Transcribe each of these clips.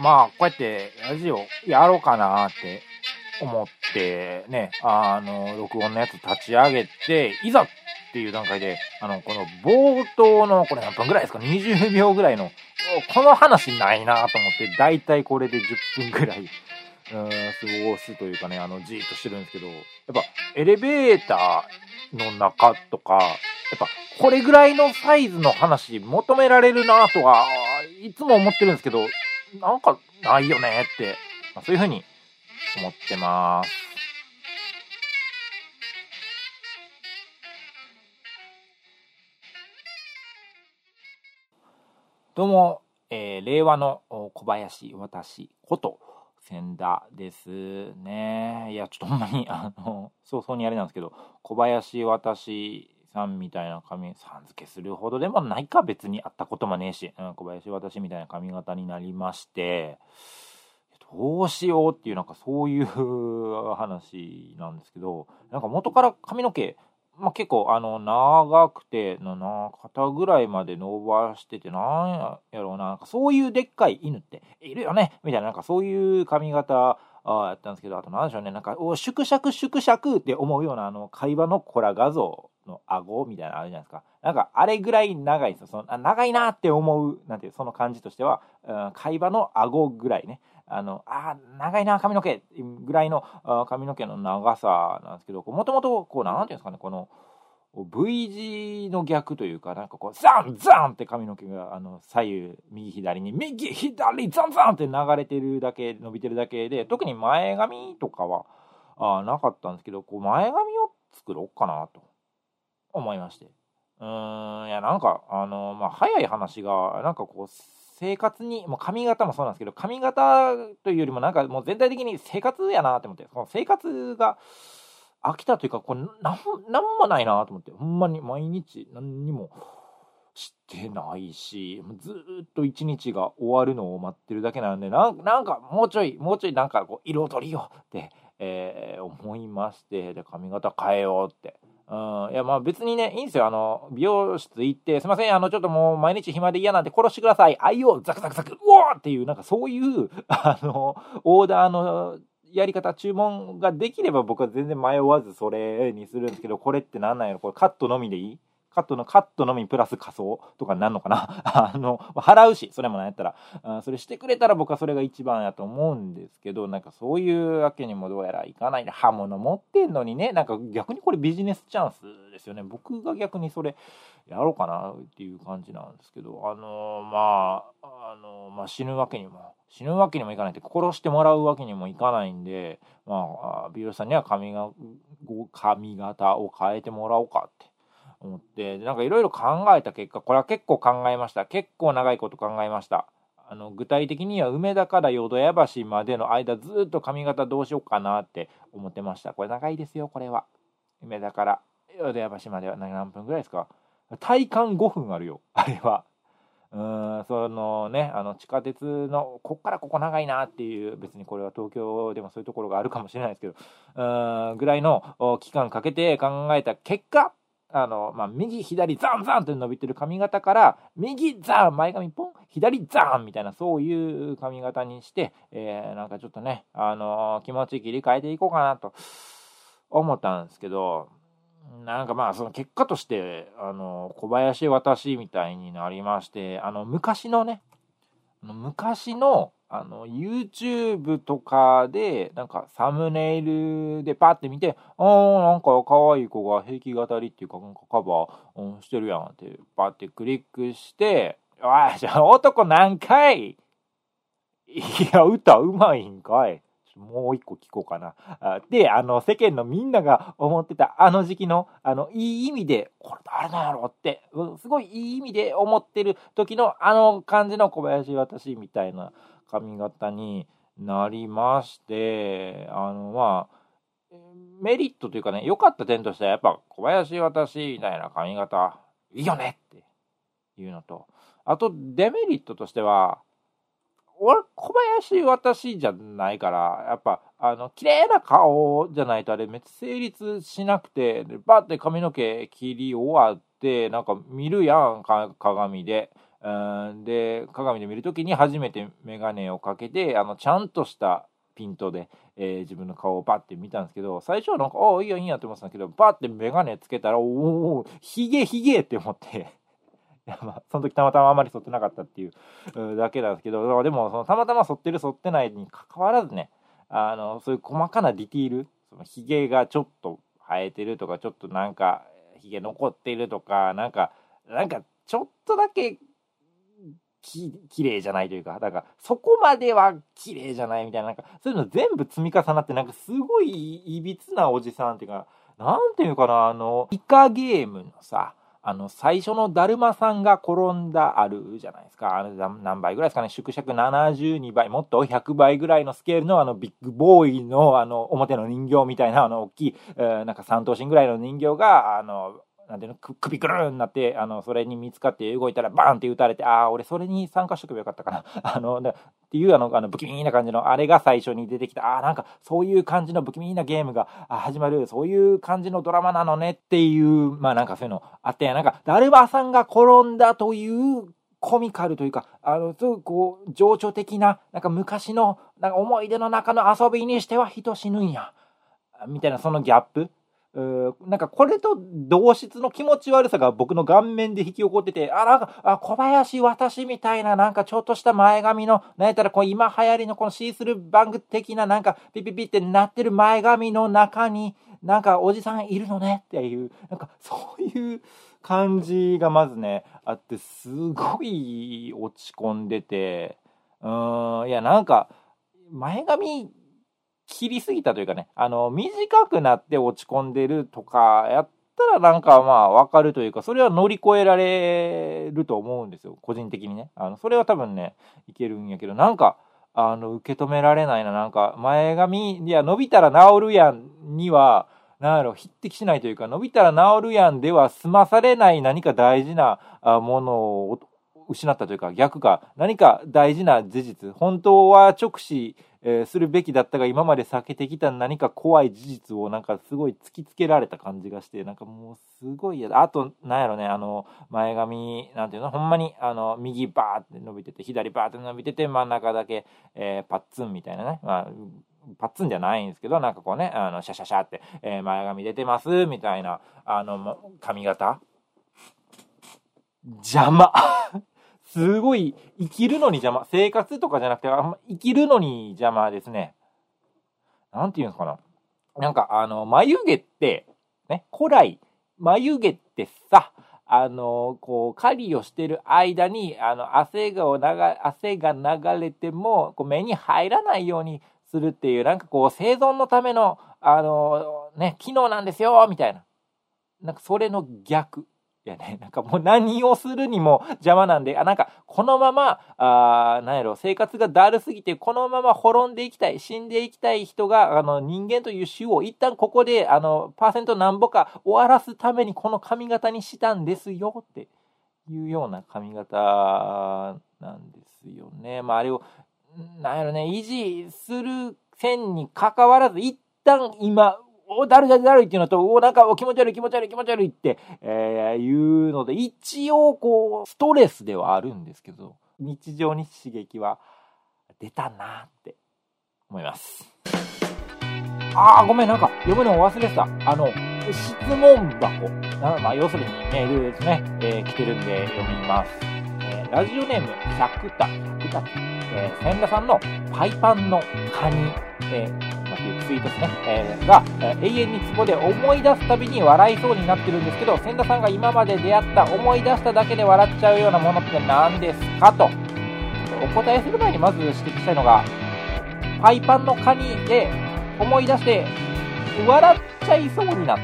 まあ、こうやってラジオやろうかなって思ってね、あの、録音のやつ立ち上げて、いざっていう段階で、あの、この冒頭の、これ何分ぐらいですか ?20 秒ぐらいの、この話ないなと思って、だいたいこれで10分ぐらい、うん、過ごすというかね、あの、じーっとしてるんですけど、やっぱ、エレベーターの中とか、やっぱ、これぐらいのサイズの話求められるなとは、いつも思ってるんですけど、なんかないよねって、まあ、そういうふうに思ってます。どうも、えー、令和の小林私こと千田ですね。いや、ちょっとほんまに、あの、早々にあれなんですけど、小林私さんみたいな髪、さん付けするほどでもないか、別に会ったこともねえし、うん、小林私みたいな髪型になりまして、どうしようっていう、なんかそういう話なんですけど、なんか元から髪の毛、まあ、結構あの長くてな肩ぐらいまで伸ばしててなんやろうななんかそういうでっかい犬っているよねみたいななんかそういう髪型あやったんですけどあと何でしょうねなんかお縮尺縮尺って思うようなあの会話のコラ画像の顎みたいなのあるじゃないですか。なんか、あれぐらい長いんですよ。そのあ長いなって思う、なんていう、その感じとしては、うん、会話の顎ぐらいね。あの、あ長いな、髪の毛ぐらいの髪の毛の長さなんですけど、もともと、こう、なんていうんですかね、この、V 字の逆というか、なんかこう、ザンザンって髪の毛が、あの、左右、右左に、右左、ザンザンって流れてるだけ、伸びてるだけで、特に前髪とかは、あなかったんですけど、こう、前髪を作ろうかなと。思いまして。うーん、いや、なんか、あの、まあ、早い話が、なんかこう、生活に、もう髪型もそうなんですけど、髪型というよりもなんかもう全体的に生活やなって思って、その生活が飽きたというか、これなん、もないなと思って、ほんまに毎日何にもしてないし、ずっと一日が終わるのを待ってるだけなんで、なんかもうちょい、もうちょいなんかこう、彩りをって、えー、思いまして、で、髪型変えようって。うん、いや、まあ別にね、いいんですよ。あの、美容室行って、すいません、あの、ちょっともう毎日暇で嫌なんで殺してください。愛をザクザクザク、うおーっていう、なんかそういう、あの、オーダーのやり方、注文ができれば僕は全然迷わずそれにするんですけど、これって何なんやろ？これカットのみでいい？カットの、カットのみプラス仮装とかになるのかな？あの、払うし、それもなんやったら。あ、それしてくれたら僕はそれが一番やと思うんですけど、なんかそういうわけにもどうやらいかない。で、刃物持ってんのにね、なんか逆にこれビジネスチャンスですよね。僕が逆にそれやろうかなっていう感じなんですけど、あの、まあ、あの、まあ、死ぬわけにも、死ぬわけにもいかないって、殺してもらうわけにもいかないんで、まあ、美容師さんには髪が髪型を変えてもらおうかって思って、なんかいろいろ考えた結果、これは結構考えました。結構長いこと考えました。あの具体的には梅田から淀屋橋までの間ずっと髪型どうしようかなって思ってました。これ長いですよ、これは。梅田から淀屋橋までは何分ぐらいですか体感5分あるよ、あれは。うんそのねあの地下鉄のこっからここ長いなっていう別にこれは東京でもそういうところがあるかもしれないですけどうんぐらいの期間かけて考えた結果あの、まあ、右、左、ザンザンって伸びてる髪型から、右、ザン、前髪ポン、左、ザンみたいな、そういう髪型にして、えー、なんかちょっとね、あのー、気持ち切り替えていこうかなと思ったんですけど、なんかまあ、その結果として、あの、小林私みたいになりまして、あの、昔のね、昔の、あの、YouTube とかで、なんかサムネイルでパッて見て、あー、なんか可愛い子が平気語りっていうか、なんかカバー、してるやんって、パッてクリックして、おい、じゃあ男何回？いや、歌うまいんかい。もう一個聞こうかな。で、あの、世間のみんなが思ってたあの時期の、あの、いい意味で、これ誰なんやろって、すごいいい意味で思ってる時のあの感じの小林私みたいな髪型になりまして、あの、まあ、メリットというかね、良かった点としては、やっぱ小林私みたいな髪型、いいよねっていうのと、あとデメリットとしては、俺、小林私じゃないから、やっぱ、あの、綺麗な顔じゃないとあれ、めっちゃ成立しなくて、でバッて髪の毛切り終わって、なんか見るやん、鏡で。で鏡で見るときに初めて眼鏡をかけてあのちゃんとしたピントで、えー、自分の顔をバッて見たんですけど最初はなんかああいいやいいやって思ってたんですけどバッて眼鏡つけたらおおひげひげって思ってまあその時たまたまあまり剃ってなかったっていうだけなんですけどでもそのたまたま剃ってる剃ってないにかかわらずねあのそういう細かなディティールそのひげがちょっと生えてるとかちょっとなんかひげ残ってるとかなんかなんかちょっとだけき綺麗じゃないというか、だからそこまでは綺麗じゃないみたいな、なんかそういうの全部積み重なって、なんかすごいいびつなおじさんっていうか、なんていうかな、あの、イカゲームのさ、あの、最初のだるまさんが転んだあるじゃないですか。あの何倍ぐらいですかね。縮尺72倍、もっと100倍ぐらいのスケールのあのビッグボーイのあの表の人形みたいなあの大きい、えー、なんか三頭身ぐらいの人形が、あの、なんていうの、首くるんなって、あの、それに見つかって動いたらバーンって撃たれて、ああ、俺それに参加しとけばよかったかな。あの、っていうあの、あの、不気味な感じの、あれが最初に出てきた、ああ、なんかそういう感じの不気味なゲームが始まる、そういう感じのドラマなのねっていう、まあなんかそういうのあって、なんか、ダルバさんが転んだというコミカルというか、あの、すごくこう、情緒的な、なんか昔の、なんか思い出の中の遊びにしては人死ぬんや。みたいな、そのギャップ。なんかこれと同質の気持ち悪さが僕の顔面で引き起こってて、あ、なんか、あ、小林私みたいな、なんかちょっとした前髪の、なんやったらこう今流行りのこのシースルーバング的ななんかピピピってなってる前髪の中に、なんかおじさんいるのねっていう、なんかそういう感じがまずね、あって、すごい落ち込んでて、うん、いやなんか、前髪切りすぎたというかね、あの、短くなって落ち込んでるとかやったらなんかまあわかるというか、それは乗り越えられると思うんですよ、個人的にね。あの、それは多分ね、いけるんやけど、なんか、あの、受け止められないな、なんか、前髪、いや、伸びたら治るやんには、なんやろ、匹敵しないというか、伸びたら治るやんでは済まされない何か大事なものを失ったというか、逆か、何か大事な事実、本当は直視えー、するべきだったが今まで避けてきた何か怖い事実をなんかすごい突きつけられた感じがしてなんかもうすごい嫌だあとなんやろねあの前髪なんていうのほんまにあの右バーって伸びてて左バーって伸びてて真ん中だけ、えー、パッツンみたいなね、まあ、パッツンじゃないんですけどなんかこうねあのシャシャシャって、えー、前髪出てますみたいなあの髪型？邪魔。すごい生きるのに邪魔。生活とかじゃなくて、生きるのに邪魔ですね。なんていうんですかな。なんか、あの、眉毛って、ね、古来、眉毛ってさ、あの、こう、狩りをしてる間に、あの、汗が流、汗が流れても、こう目に入らないようにするっていう、なんかこう、生存のための、あの、ね、機能なんですよ、みたいな。なんか、それの逆。やね、なんかもう何をするにも邪魔なんで、あ、なんかこのまま、あなんやろ、生活がだるすぎて、このまま滅んでいきたい、死んでいきたい人が、あの、人間という種を一旦ここで、あの、パーセントなんぼか終わらすためにこの髪型にしたんですよっていうような髪型なんですよね。まあ、あれを、なんやろね、維持する線に関わらず、一旦今、お、だるだるだるいっていうのと、お、なんか、お、気持ち悪い気持ち悪い気持ち悪いって、えー、いうので、一応、こう、ストレスではあるんですけど、日常に刺激は出たなって思います。あー、ごめん、なんか、読むの忘れてた。あの、質問箱。まあ、要するにメールですね。えー、来てるんで読みます。えー、ラジオネーム、百田、百田、えー、千田さんのパイパンのカニ、えーっていうツイートですね、えー、が、え、永遠にツボで思い出すたびに笑いそうになってるんですけど、千田さんが今まで出会った思い出しただけで笑っちゃうようなものって何ですか？と。お答えする前にまず指摘したいのが、パイパンのカニで思い出して笑っちゃいそうになっ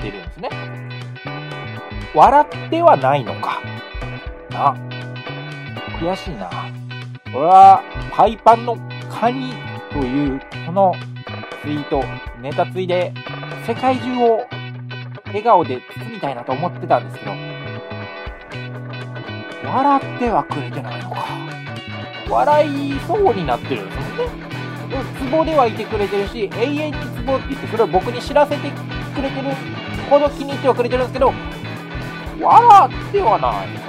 てるんですね。笑ってはないのか。あ、悔しいな。これは、パイパンのカニという、このツイート、ネタついで、世界中を笑顔で包みたいなと思ってたんですけど、笑ってはくれてないのか。笑いそうになってるんですよね。ツボではいてくれてるし、永遠にツボって言って、それを僕に知らせてくれてるほど気に入ってはくれてるんですけど、笑ってはないですね。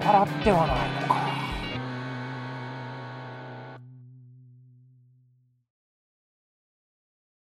払ってはないのか